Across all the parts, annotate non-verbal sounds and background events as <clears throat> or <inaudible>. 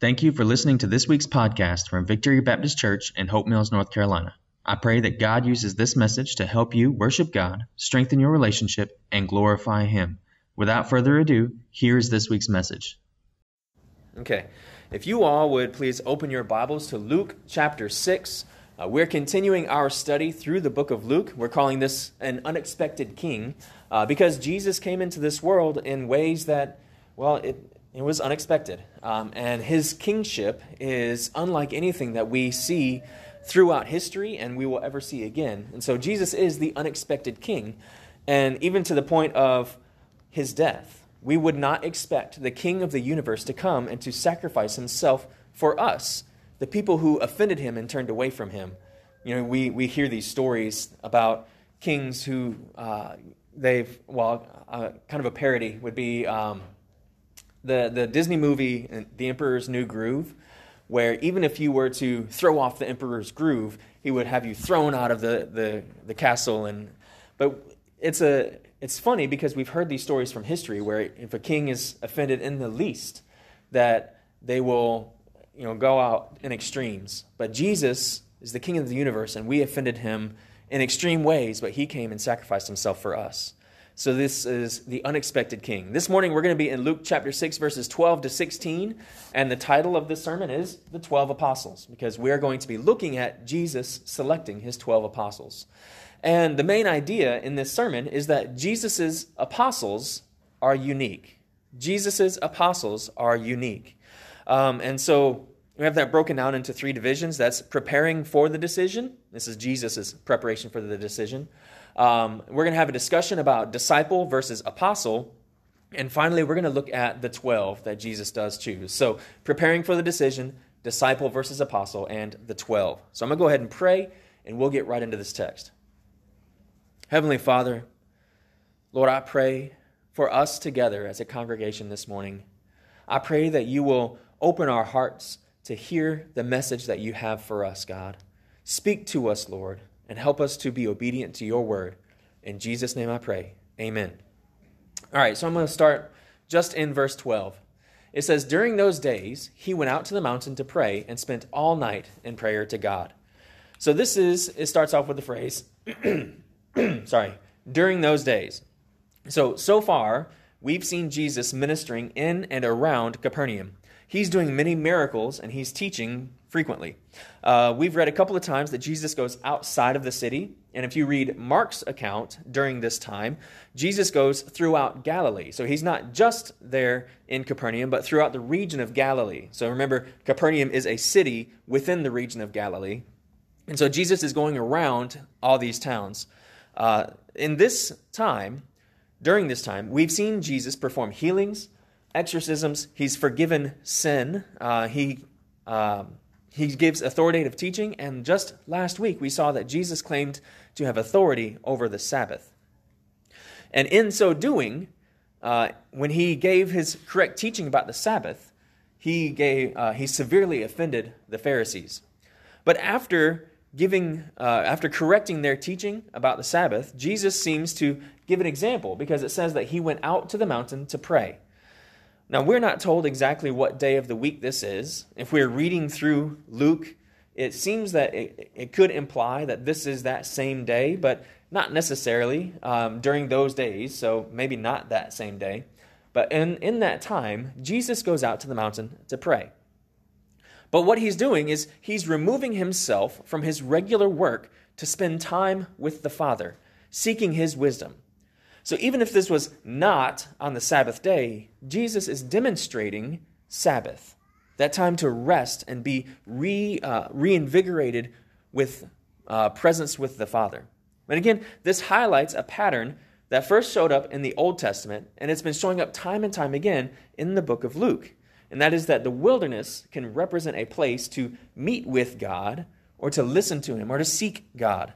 Thank you for listening to this week's podcast from Victory Baptist Church in Hope Mills, North Carolina. I pray that God uses this message to help you worship God, strengthen your relationship, and glorify Him. Without further ado, here is this week's message. Okay. If you all would please open your Bibles to Luke chapter 6. Uh, we're continuing our study through the book of Luke. We're calling this an unexpected king uh, because Jesus came into this world in ways that, well, it, it was unexpected. Um, and his kingship is unlike anything that we see throughout history and we will ever see again. And so Jesus is the unexpected king. And even to the point of his death, we would not expect the king of the universe to come and to sacrifice himself for us, the people who offended him and turned away from him. You know, we, we hear these stories about kings who uh, they've, well, uh, kind of a parody would be um, the, the Disney movie, uh, The Emperor's New Groove where even if you were to throw off the emperor's groove, he would have you thrown out of the, the, the castle. And, but it's, a, it's funny because we've heard these stories from history where if a king is offended in the least, that they will you know, go out in extremes. But Jesus is the king of the universe, and we offended him in extreme ways, but he came and sacrificed himself for us. So this is the unexpected king. This morning we're going to be in Luke chapter 6, verses 12 to 16. And the title of this sermon is The 12 Apostles, because we're going to be looking at Jesus selecting his 12 apostles. And the main idea in this sermon is that Jesus' apostles are unique. Jesus' apostles are unique. Um, and so we have that broken down into three divisions. That's preparing for the decision. This is Jesus' preparation for the decision. Um, we're going to have a discussion about disciple versus apostle. And finally, we're going to look at the 12 that Jesus does choose. So, preparing for the decision, disciple versus apostle, and the 12. So, I'm going to go ahead and pray, and we'll get right into this text. Heavenly Father, Lord, I pray for us together as a congregation this morning. I pray that you will open our hearts to hear the message that you have for us, God. Speak to us, Lord and help us to be obedient to your word. In Jesus' name I pray. Amen. All right, so I'm going to start just in verse 12. It says, During those days, he went out to the mountain to pray and spent all night in prayer to God. So this is, it starts off with the phrase, <clears throat> sorry, during those days. So, so far, we've seen Jesus ministering in and around Capernaum. He's doing many miracles and he's teaching frequently. Uh, we've read a couple of times that Jesus goes outside of the city. And if you read Mark's account during this time, Jesus goes throughout Galilee. So he's not just there in Capernaum, but throughout the region of Galilee. So remember, Capernaum is a city within the region of Galilee. And so Jesus is going around all these towns. Uh, in this time, during this time, we've seen Jesus perform healings, exorcisms. He's forgiven sin. Uh, he um, he gives authoritative teaching, and just last week we saw that Jesus claimed to have authority over the Sabbath. And in so doing, uh, when he gave his correct teaching about the Sabbath, he, gave, uh, he severely offended the Pharisees. But after giving, uh, after correcting their teaching about the Sabbath, Jesus seems to give an example because it says that he went out to the mountain to pray. Now, we're not told exactly what day of the week this is. If we're reading through Luke, it seems that it, it could imply that this is that same day, but not necessarily um, during those days, so maybe not that same day. But in, in that time, Jesus goes out to the mountain to pray. But what he's doing is he's removing himself from his regular work to spend time with the Father, seeking his wisdom. So even if this was not on the Sabbath day, Jesus is demonstrating Sabbath, that time to rest and be re, uh, reinvigorated with uh, presence with the Father. And again, this highlights a pattern that first showed up in the Old Testament, and it's been showing up time and time again in the book of Luke. And that is that the wilderness can represent a place to meet with God, or to listen to Him, or to seek God.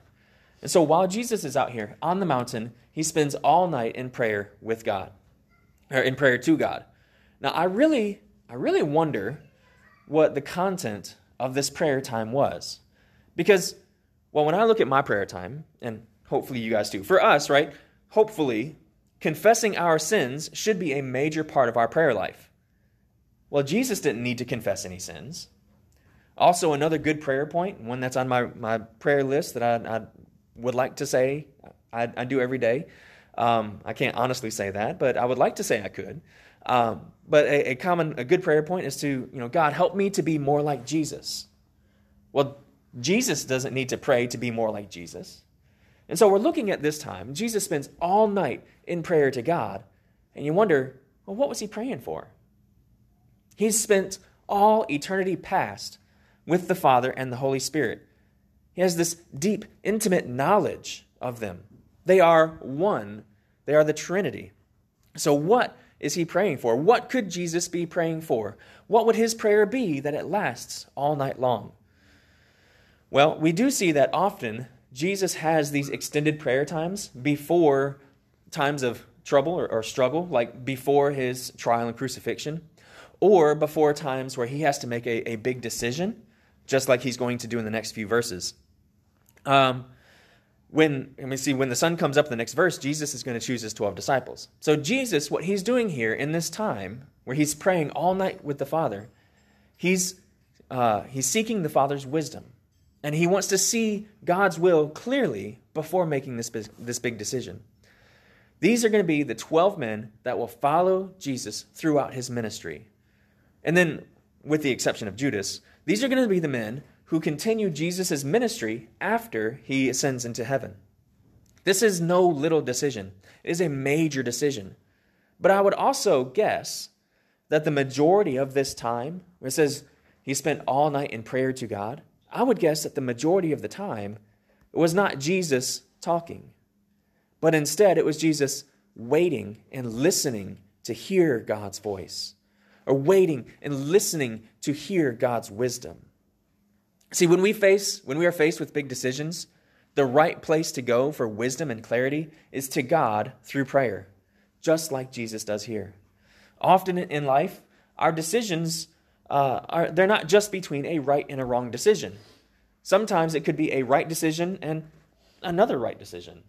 And so while Jesus is out here on the mountain, he spends all night in prayer with God, or in prayer to God. Now, I really, I really wonder what the content of this prayer time was. Because, well, when I look at my prayer time, and hopefully you guys do, for us, right, hopefully, confessing our sins should be a major part of our prayer life. Well, Jesus didn't need to confess any sins. Also, another good prayer point, one that's on my, my prayer list that I, I would like to say I, I do every day. Um, I can't honestly say that, but I would like to say I could. Um, but a, a, common, a good prayer point is to, you know, God, help me to be more like Jesus. Well, Jesus doesn't need to pray to be more like Jesus. And so we're looking at this time. Jesus spends all night in prayer to God, and you wonder, well, what was he praying for? He's spent all eternity past with the Father and the Holy Spirit. He has this deep, intimate knowledge of them. They are one, they are the Trinity. So, what is he praying for? What could Jesus be praying for? What would his prayer be that it lasts all night long? Well, we do see that often Jesus has these extended prayer times before times of trouble or, or, struggle, like before his trial and crucifixion, or before times where he has to make a, a big decision, just like he's going to do in the next few verses. Um, when let me see when the sun comes up the next verse jesus is going to choose his 12 disciples. So jesus what he's doing here in this time where he's praying all night with the father he's uh, he's seeking the father's wisdom. And he wants to see god's will clearly before making this big, this big decision. These are going to be the 12 men that will follow jesus throughout his ministry. And then with the exception of judas these are going to be the men who continue Jesus' ministry after he ascends into heaven. This is no little decision, it is a major decision. But I would also guess that the majority of this time, where it says he spent all night in prayer to God, I would guess that the majority of the time it was not Jesus talking, but instead it was Jesus waiting and listening to hear God's voice, or waiting and listening to hear God's wisdom. See, when we face when we are faced with big decisions, the right place to go for wisdom and clarity is to God through prayer, just like Jesus does here. Often in life, our decisions uh, are they're not just between a right and a wrong decision. Sometimes it could be a right decision and another right decision.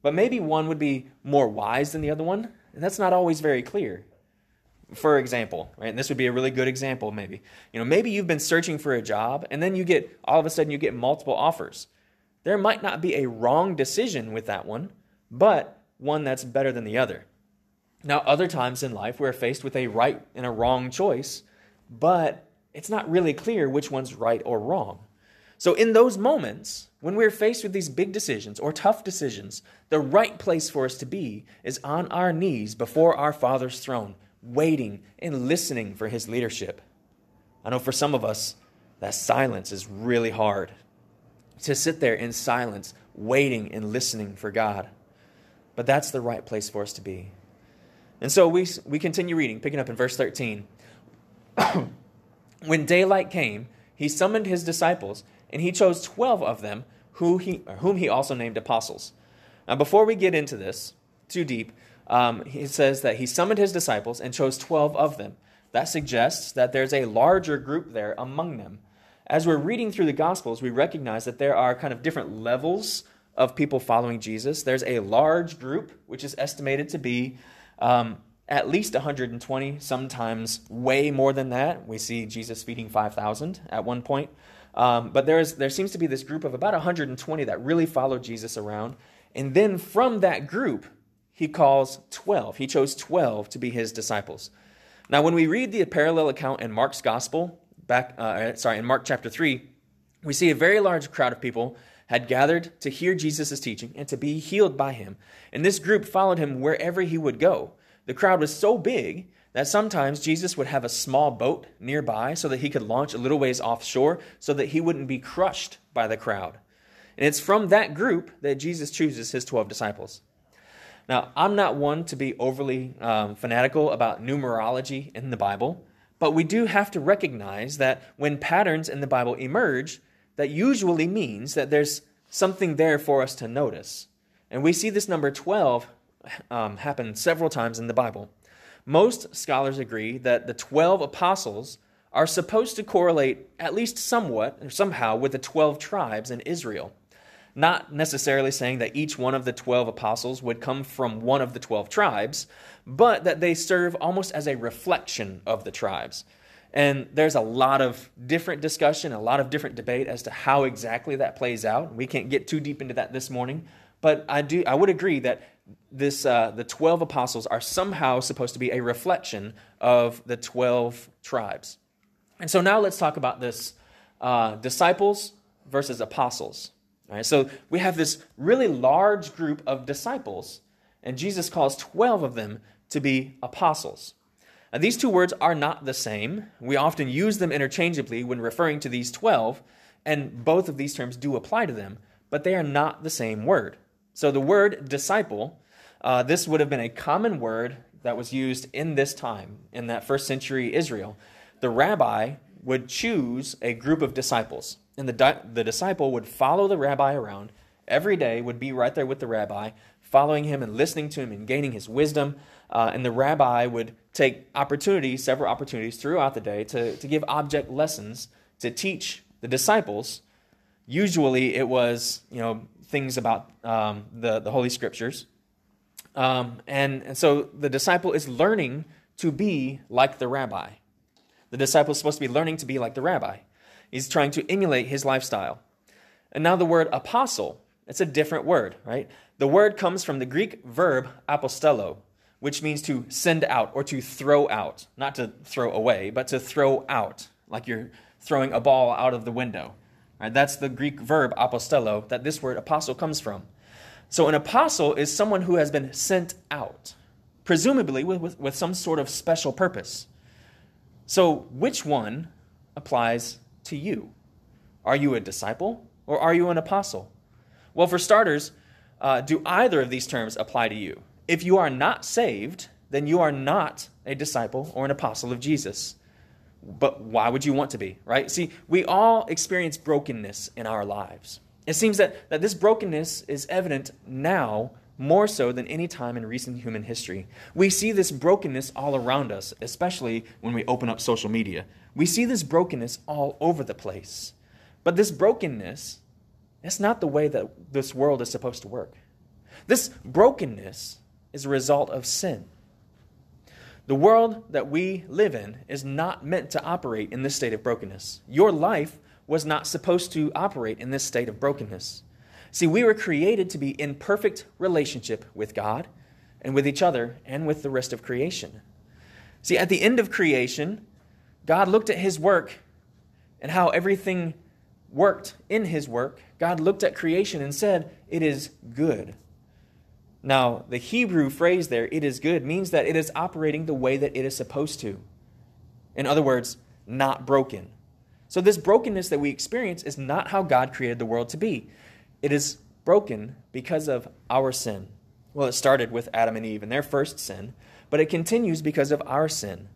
But maybe one would be more wise than the other one, and that's not always very clear for example, right? And this would be a really good example, maybe. You know, maybe you've been searching for a job and then you get, all of a sudden, you get multiple offers. There might not be a wrong decision with that one, but one that's better than the other. Now, other times in life, we're faced with a right and a wrong choice, but it's not really clear which one's right or wrong. So, in those moments, when we're faced with these big decisions or tough decisions, the right place for us to be is on our knees before our Father's throne, waiting and listening for his leadership. I know for some of us, that silence is really hard. To sit there in silence, waiting and listening for God. But that's the right place for us to be. And so we, we continue reading, picking up in verse 13. <clears throat> when daylight came, he summoned his disciples, and he chose 12 of them, who he, whom he also named apostles. Now, before we get into this too deep, um, he says that he summoned his disciples and chose 12 of them. That suggests that there's a larger group there among them. As we're reading through the Gospels, we recognize that there are kind of different levels of people following Jesus. There's a large group, which is estimated to be um, at least 120, sometimes way more than that. We see Jesus feeding 5,000 at one point. Um, but there's, there seems to be this group of about 120 that really follow Jesus around. And then from that group, he calls 12. He chose 12 to be his disciples. Now, when we read the parallel account in Mark's gospel, back, uh, sorry, in Mark chapter 3, we see a very large crowd of people had gathered to hear Jesus' teaching and to be healed by him. And this group followed him wherever he would go. The crowd was so big that sometimes Jesus would have a small boat nearby so that he could launch a little ways offshore so that he wouldn't be crushed by the crowd. And it's from that group that Jesus chooses his 12 disciples. Now, I'm not one to be overly um, fanatical about numerology in the Bible, but we do have to recognize that when patterns in the Bible emerge, that usually means that there's something there for us to notice. And we see this number 12 um, happen several times in the Bible. Most scholars agree that the 12 apostles are supposed to correlate at least somewhat or somehow with the 12 tribes in Israel. Not necessarily saying that each one of the 12 apostles would come from one of the 12 tribes, but that they serve almost as a reflection of the tribes. And there's a lot of different discussion, a lot of different debate as to how exactly that plays out. We can't get too deep into that this morning, but I do I would agree that this uh, the 12 apostles are somehow supposed to be a reflection of the 12 tribes. And so now let's talk about this uh, disciples versus apostles. So we have this really large group of disciples, and Jesus calls 12 of them to be apostles. Now, these two words are not the same. We often use them interchangeably when referring to these 12, and both of these terms do apply to them, but they are not the same word. So the word disciple, uh, this would have been a common word that was used in this time, in that first century Israel. The rabbi would choose a group of disciples, and the, di- the disciple would follow the rabbi around every day, would be right there with the rabbi, following him and listening to him and gaining his wisdom. Uh, and the rabbi would take opportunities, several opportunities throughout the day, to, to give object lessons to teach the disciples. Usually it was, you know, things about um, the, the Holy Scriptures. Um, and, and so the disciple is learning to be like the rabbi. The disciple is supposed to be learning to be like the rabbi. He's trying to emulate his lifestyle. And now the word apostle, it's a different word, right? The word comes from the Greek verb apostello, which means to send out or to throw out. Not to throw away, but to throw out, like you're throwing a ball out of the window. Right? That's the Greek verb apostello that this word apostle comes from. So an apostle is someone who has been sent out, presumably with, with, with some sort of special purpose. So, which one applies to you? Are you a disciple or are you an apostle? Well, for starters, uh, do either of these terms apply to you? If you are not saved, then you are not a disciple or an apostle of Jesus. But why would you want to be, right? See, we all experience brokenness in our lives. It seems that, that this brokenness is evident now more so than any time in recent human history. We see this brokenness all around us, especially when we open up social media. We see this brokenness all over the place. But this brokenness, that's not the way that this world is supposed to work. This brokenness is a result of sin. The world that we live in is not meant to operate in this state of brokenness. Your life was not supposed to operate in this state of brokenness. See, we were created to be in perfect relationship with God and with each other and with the rest of creation. See, at the end of creation, God looked at his work and how everything worked in his work. God looked at creation and said, It is good. Now, the Hebrew phrase there, it is good, means that it is operating the way that it is supposed to. In other words, not broken. So, this brokenness that we experience is not how God created the world to be. It is broken because of our sin. Well, it started with Adam and Eve and their first sin, but it continues because of our sin.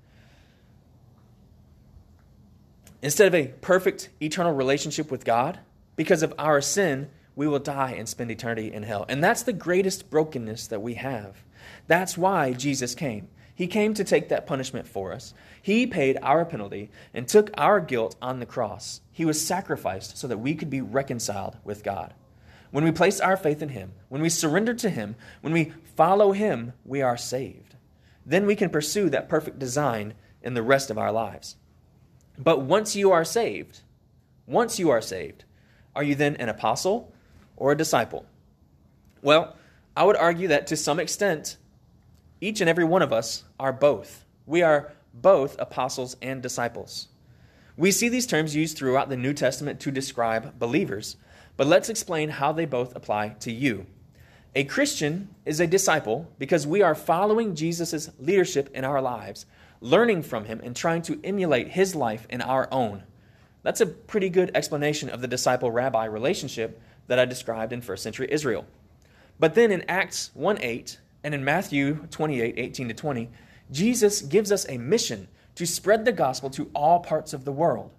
Instead of a perfect eternal relationship with God, because of our sin, we will die and spend eternity in hell. And that's the greatest brokenness that we have. That's why Jesus came. He came to take that punishment for us. He paid our penalty and took our guilt on the cross. He was sacrificed so that we could be reconciled with God. When we place our faith in Him, when we surrender to Him, when we follow Him, we are saved. Then we can pursue that perfect design in the rest of our lives. But once you are saved, once you are saved, are you then an apostle or a disciple? Well, I would argue that to some extent, each and every one of us are both. We are both apostles and disciples. We see these terms used throughout the New Testament to describe believers, but let's explain how they both apply to you. A Christian is a disciple because we are following Jesus' leadership in our lives, learning from him, and trying to emulate his life in our own. That's a pretty good explanation of the disciple rabbi relationship that I described in first century Israel. But then in Acts 1 8 and in Matthew 28 18 to 20, Jesus gives us a mission to spread the gospel to all parts of the world.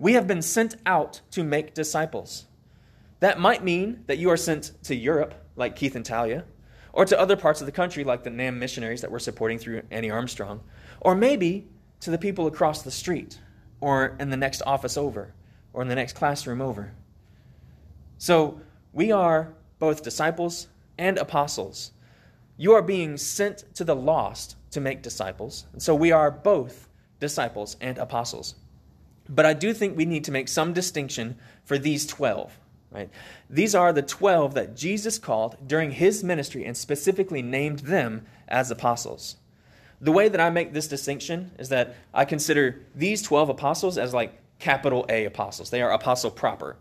We have been sent out to make disciples. That might mean that you are sent to Europe, like Keith and Talia, or to other parts of the country, like the NAMB missionaries that we're supporting through Annie Armstrong, or maybe to the people across the street, or in the next office over, or in the next classroom over. So We are both disciples and apostles. You are being sent to the lost to make disciples. And so we are both disciples and apostles. But I do think we need to make some distinction for these 12. Right? These are the 12 that Jesus called during his ministry and specifically named them as apostles. The way that I make this distinction is that I consider these 12 apostles as like capital A apostles. They are apostle proper.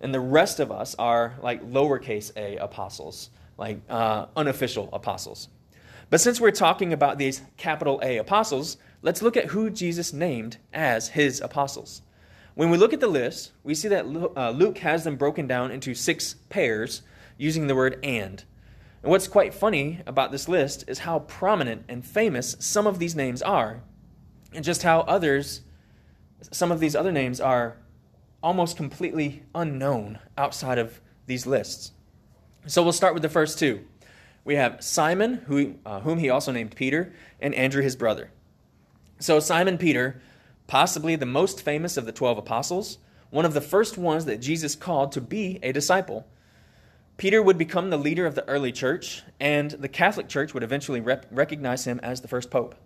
And the rest of us are like lowercase a apostles, like uh, unofficial apostles. But since we're talking about these capital A apostles, let's look at who Jesus named as his apostles. When we look at the list, we see that uh, Luke has them broken down into six pairs using the word and. And what's quite funny about this list is how prominent and famous some of these names are, and just how others, some of these other names are almost completely unknown outside of these lists. So we'll start with the first two. We have Simon, who, uh, whom he also named Peter, and Andrew, his brother. So Simon Peter possibly the most famous of the 12 apostles, one of the first ones that Jesus called to be a disciple. Peter would become the leader of the early church, and the Catholic Church would eventually rep- recognize him as the first pope.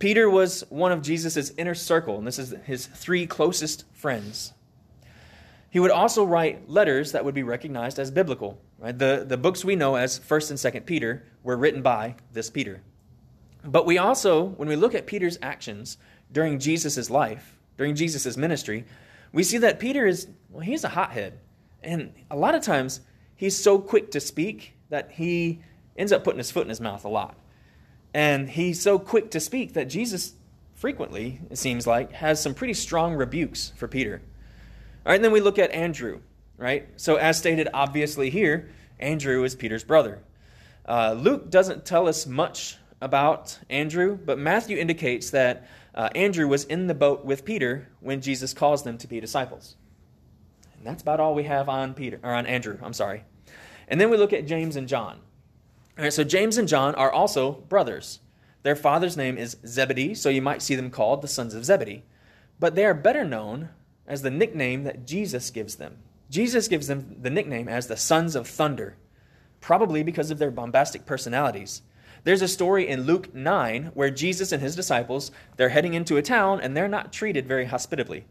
Peter was one of Jesus' inner circle, and this is his three closest friends. He would also write letters that would be recognized as biblical. Right? The, the books we know as 1st and 2nd Peter were written by this Peter. But we also, when we look at Peter's actions, during Jesus' life, during Jesus' ministry, we see that Peter is, well, he's a hothead. And a lot of times, he's so quick to speak that he ends up putting his foot in his mouth a lot. And he's so quick to speak that Jesus frequently, it seems like, has some pretty strong rebukes for Peter. All right, and then we look at Andrew, right? So, as stated obviously here, Andrew is Peter's brother. Uh, Luke doesn't tell us much about Andrew, but Matthew indicates that uh, Andrew was in the boat with Peter when Jesus calls them to be disciples. And that's about all we have on Peter or on Andrew. I'm sorry. And then we look at James and John. All right, so James and John are also brothers. Their father's name is Zebedee, so you might see them called the sons of Zebedee. But they are better known as the nickname that Jesus gives them. Jesus gives them the nickname as the sons of thunder, probably because of their bombastic personalities. There's a story in Luke 9 where Jesus and his disciples, they're heading into a town and they're not treated very hospitably.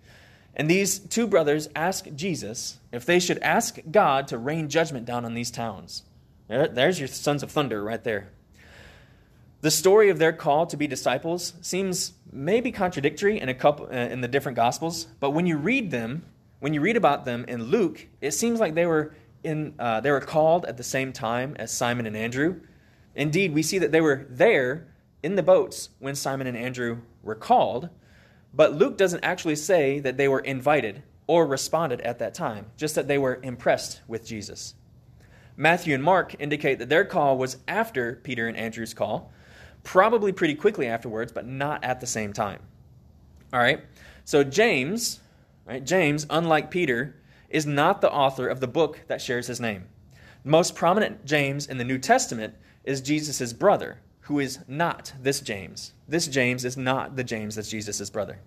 And these two brothers ask Jesus if they should ask God to rain judgment down on these towns. There's your sons of thunder right there. The story of their call to be disciples seems maybe contradictory in a couple uh, in the different gospels, but when you read them, when you read about them in Luke, it seems like they were in uh, they were called at the same time as Simon and Andrew, Indeed, we see that they were there in the boats when Simon and Andrew were called, but Luke doesn't actually say that they were invited or responded at that time, just that they were impressed with Jesus. Matthew and Mark indicate that their call was after Peter and Andrew's call, probably pretty quickly afterwards, but not at the same time. All right? So James, right? James, unlike Peter, is not the author of the book that shares his name. The most prominent James in the New Testament is Jesus' brother, who is not this James. This James is not the James that's Jesus' brother.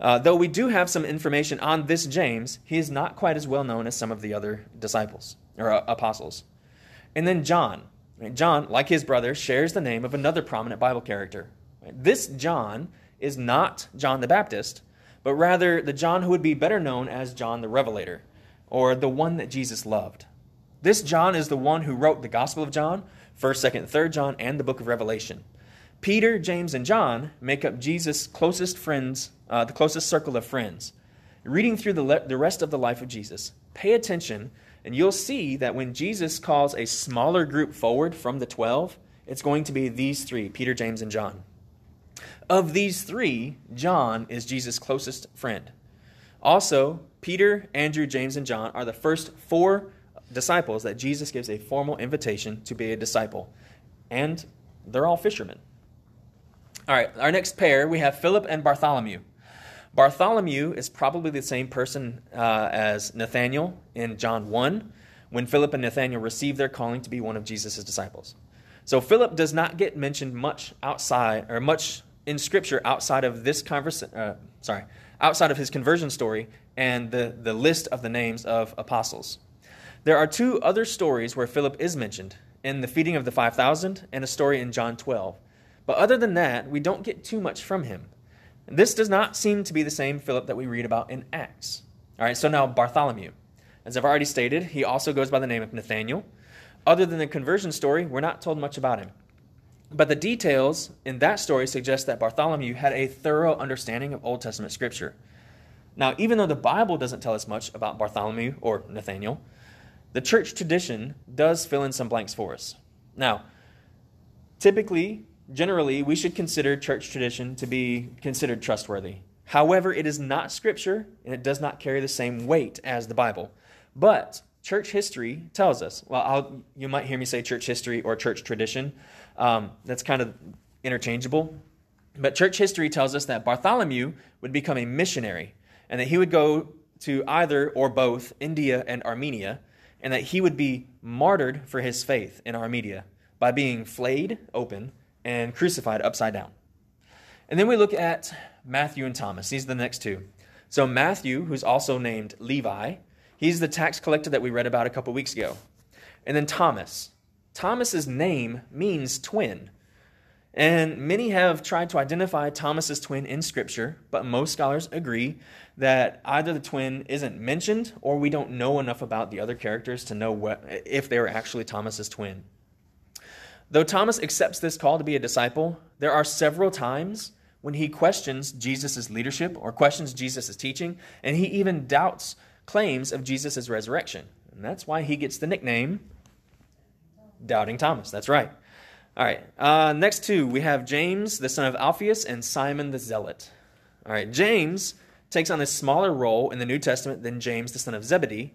Uh, though we do have some information on this James, he is not quite as well known as some of the other disciples or uh, apostles. And then John. John, like his brother, shares the name of another prominent Bible character. This John is not John the Baptist, but rather the John who would be better known as John the Revelator, or the one that Jesus loved. This John is the one who wrote the Gospel of John, 1st, 2nd, 3rd John, and the book of Revelation. Peter, James, and John make up Jesus' closest friends, uh, the closest circle of friends. Reading through the, le- the rest of the life of Jesus, pay attention, and you'll see that when Jesus calls a smaller group forward from the 12, it's going to be these three Peter, James, and John. Of these three, John is Jesus' closest friend. Also, Peter, Andrew, James, and John are the first four disciples that Jesus gives a formal invitation to be a disciple. And they're all fishermen. All right, our next pair, we have Philip and Bartholomew. Bartholomew is probably the same person uh, as Nathanael in John 1 when Philip and Nathanael received their calling to be one of Jesus' disciples. So Philip does not get mentioned much outside or much in scripture outside of this conversation uh, sorry, outside of his conversion story and the, the list of the names of apostles. There are two other stories where Philip is mentioned in the feeding of the 5,000 and a story in John 12. But other than that, we don't get too much from him. This does not seem to be the same Philip that we read about in Acts. All right, so now Bartholomew. As I've already stated, he also goes by the name of Nathaniel. Other than the conversion story, we're not told much about him. But the details in that story suggest that Bartholomew had a thorough understanding of Old Testament scripture. Now, even though the Bible doesn't tell us much about Bartholomew or Nathaniel, the church tradition does fill in some blanks for us. Now, typically, generally, we should consider church tradition to be considered trustworthy. However, it is not scripture and it does not carry the same weight as the Bible. But church history tells us, well, I'll, you might hear me say church history or church tradition. Um, that's kind of interchangeable. But church history tells us that Bartholomew would become a missionary and that he would go to either or both India and Armenia, and that he would be martyred for his faith in Armenia by being flayed open and crucified upside down. And then we look at Matthew and Thomas. These are the next two. So, Matthew, who's also named Levi, he's the tax collector that we read about a couple weeks ago. And then Thomas. Thomas's name means twin. And many have tried to identify Thomas's twin in Scripture, but most scholars agree that either the twin isn't mentioned or we don't know enough about the other characters to know what, if they were actually Thomas's twin. Though Thomas accepts this call to be a disciple, there are several times when he questions Jesus' leadership or questions Jesus' teaching, and he even doubts claims of Jesus' resurrection. And that's why he gets the nickname Doubting Thomas. That's right. All right. Uh, next two, we have James, the son of Alphaeus, and Simon the Zealot. All right. James takes on a smaller role in the New Testament than James, the son of Zebedee.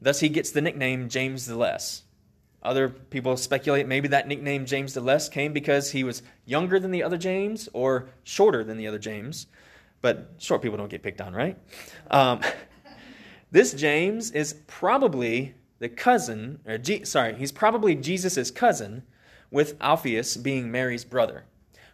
Thus, he gets the nickname James the Less. Other people speculate maybe that nickname James the Less came because he was younger than the other James or shorter than the other James. But short people don't get picked on, right? Um, <laughs> this James is probably the cousin, or G, sorry, he's probably Jesus' cousin with Alphaeus being Mary's brother.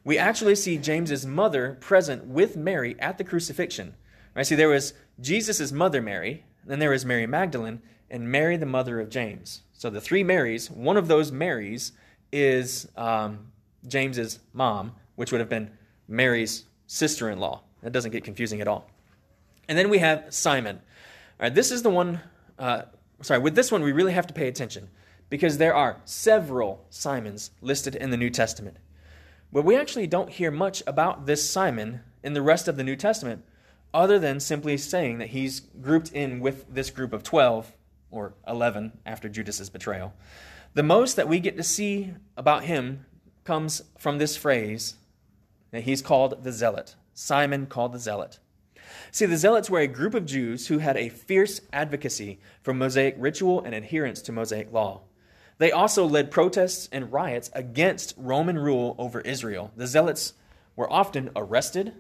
We actually see James's mother present with Mary at the crucifixion. Right? See, there was Jesus' mother, Mary, then there was Mary Magdalene, and Mary, the mother of James. So the three Marys, one of those Marys is um, James's mom, which would have been Mary's sister in law. That doesn't get confusing at all. And then we have Simon. All right, this is the one, uh, sorry, with this one, we really have to pay attention because there are several Simons listed in the New Testament. But we actually don't hear much about this Simon in the rest of the New Testament, other than simply saying that he's grouped in with this group of 12 or 11 after Judas's betrayal. The most that we get to see about him comes from this phrase that he's called the Zealot. Simon called the Zealot. See, the Zealots were a group of Jews who had a fierce advocacy for Mosaic ritual and adherence to Mosaic law. They also led protests and riots against Roman rule over Israel. The Zealots were often arrested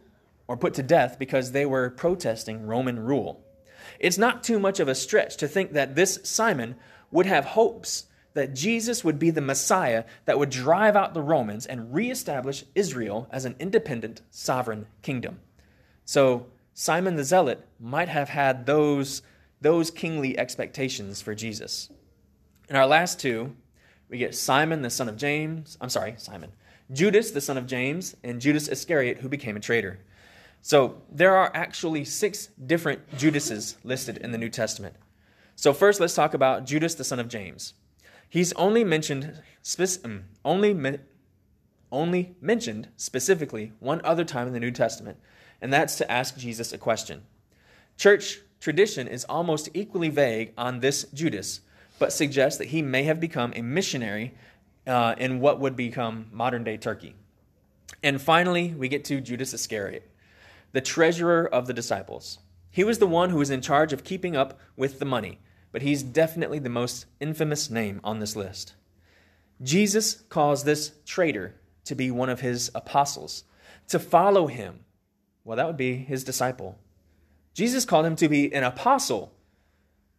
or put to death because they were protesting Roman rule. It's not too much of a stretch to think that this Simon would have hopes that Jesus would be the Messiah that would drive out the Romans and reestablish Israel as an independent, sovereign kingdom. So, Simon the Zealot might have had those, those kingly expectations for Jesus. In our last two, we get Simon the son of James, I'm sorry, Simon, Judas the son of James, and Judas Iscariot who became a traitor. So there are actually six different Judases listed in the New Testament. So first, let's talk about Judas the son of James. He's only mentioned um, only only mentioned specifically one other time in the New Testament, and that's to ask Jesus a question. Church tradition is almost equally vague on this Judas, but suggests that he may have become a missionary uh, in what would become modern day Turkey. And finally, we get to Judas Iscariot the treasurer of the disciples. He was the one who was in charge of keeping up with the money, but he's definitely the most infamous name on this list. Jesus calls this traitor to be one of his apostles, to follow him. Well, that would be his disciple. Jesus called him to be an apostle.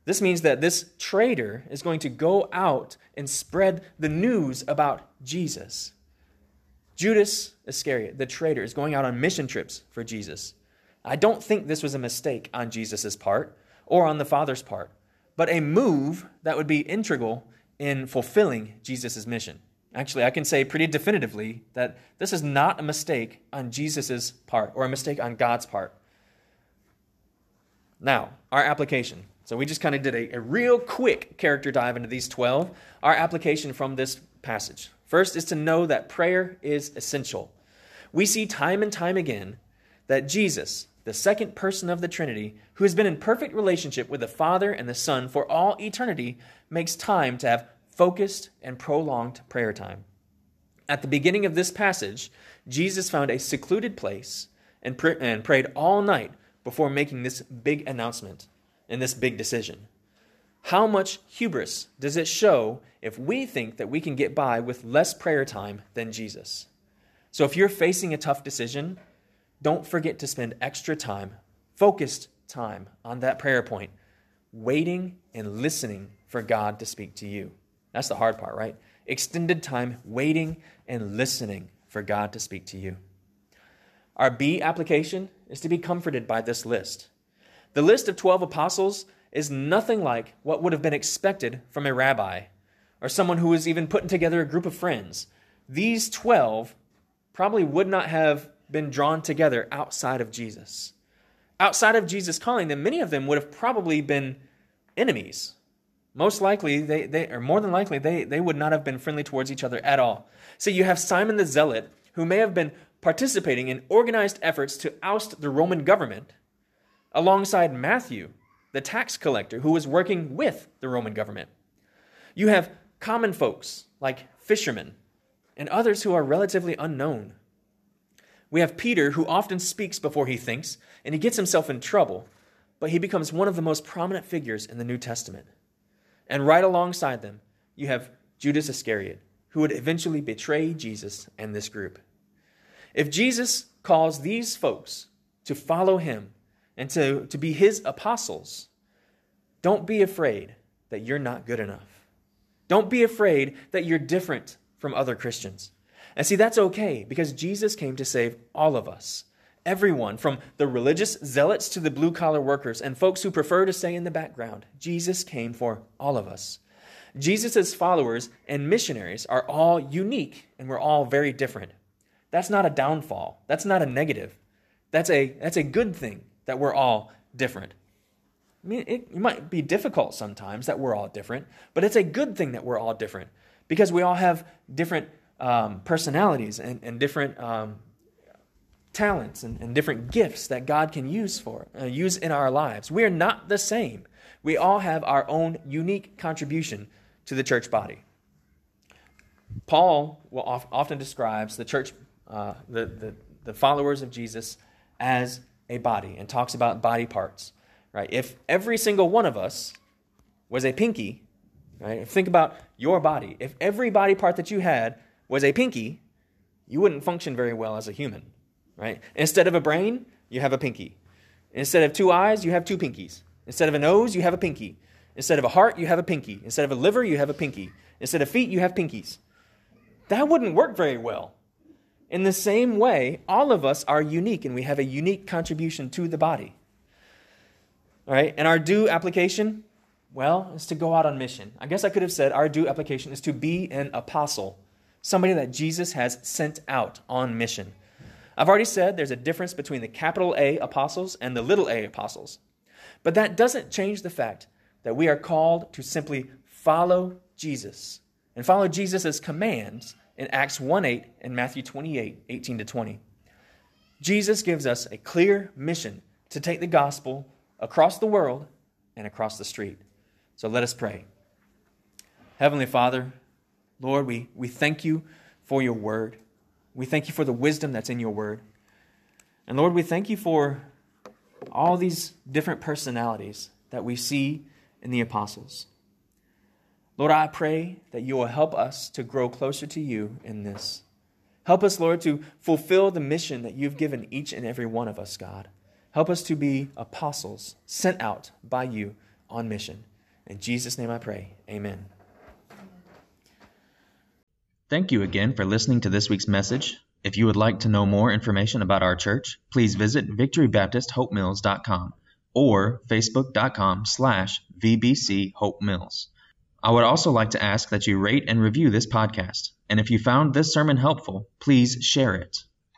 This means that this traitor is going to go out and spread the news about Jesus. Judas Iscariot, the traitor, is going out on mission trips for Jesus. I don't think this was a mistake on Jesus' part or on the Father's part, but a move that would be integral in fulfilling Jesus' mission. Actually, I can say pretty definitively that this is not a mistake on Jesus' part or a mistake on God's part. Now, our application. So we just kind of did a, a real quick character dive into these 12. Our application from this passage. First is to know that prayer is essential. We see time and time again that Jesus, the second person of the Trinity, who has been in perfect relationship with the Father and the Son for all eternity, makes time to have focused and prolonged prayer time. At the beginning of this passage, Jesus found a secluded place and, pr- and prayed all night before making this big announcement and this big decision. How much hubris does it show if we think that we can get by with less prayer time than Jesus? So if you're facing a tough decision, don't forget to spend extra time, focused time on that prayer point, waiting and listening for God to speak to you. That's the hard part, right? Extended time waiting and listening for God to speak to you. Our B application is to be comforted by this list. The list of 12 apostles is nothing like what would have been expected from a rabbi or someone who was even putting together a group of friends. These 12 probably would not have been drawn together outside of Jesus. Outside of Jesus calling them, many of them would have probably been enemies most likely, they, they or more than likely, they, they would not have been friendly towards each other at all. So you have Simon the Zealot, who may have been participating in organized efforts to oust the Roman government, alongside Matthew, the tax collector, who was working with the Roman government. You have common folks like fishermen and others who are relatively unknown. We have Peter, who often speaks before he thinks, and he gets himself in trouble, but he becomes one of the most prominent figures in the New Testament. And right alongside them, you have Judas Iscariot, who would eventually betray Jesus and this group. If Jesus calls these folks to follow him and to, to be his apostles, don't be afraid that you're not good enough. Don't be afraid that you're different from other Christians. And see, that's okay because Jesus came to save all of us. Everyone, from the religious zealots to the blue collar workers and folks who prefer to stay in the background, Jesus came for all of us. Jesus' followers and missionaries are all unique and we're all very different. That's not a downfall. That's not a negative. That's a, that's a good thing that we're all different. I mean, it, might be difficult sometimes that we're all different, but it's a good thing that we're all different because we all have different um, personalities and, and different um, talents and, and different gifts that God can use for uh, use in our lives. We are not the same. We all have our own unique contribution to the church body. Paul often describes the church, uh, the, the, the followers of Jesus, as a body and talks about body parts. Right? If every single one of us was a pinky, right? Think about your body. If every body part that you had was a pinky, you wouldn't function very well as a human right? Instead of a brain, you have a pinky. Instead of two eyes, you have two pinkies. Instead of a nose, you have a pinky. Instead of a heart, you have a pinky. Instead of a liver, you have a pinky. Instead of feet, you have pinkies. That wouldn't work very well. In the same way, all of us are unique and we have a unique contribution to the body. All right, and our due application, well, is to go out on mission. I guess I could have said our due application is to be an apostle, somebody that Jesus has sent out on mission. I've already said there's a difference between the capital A apostles and the little a apostles. But that doesn't change the fact that we are called to simply follow Jesus and follow Jesus' commands in Acts 1 8 and Matthew 28 18 to 20. Jesus gives us a clear mission to take the gospel across the world and across the street. So let us pray. Heavenly Father, Lord, we, we thank you for your word. We thank you for the wisdom that's in your word. And Lord, we thank you for all these different personalities that we see in the apostles. Lord, I pray that you will help us to grow closer to you in this. Help us, Lord, to fulfill the mission that you've given each and every one of us, God. Help us to be apostles sent out by you on mission. In Jesus' name I pray. Amen. Thank you again for listening to this week's message. If you would like to know more information about our church, please visit victorybaptisthopemills.com or facebook.com slash VBC Hope Mills. I would also like to ask that you rate and review this podcast. And if you found this sermon helpful, please share it.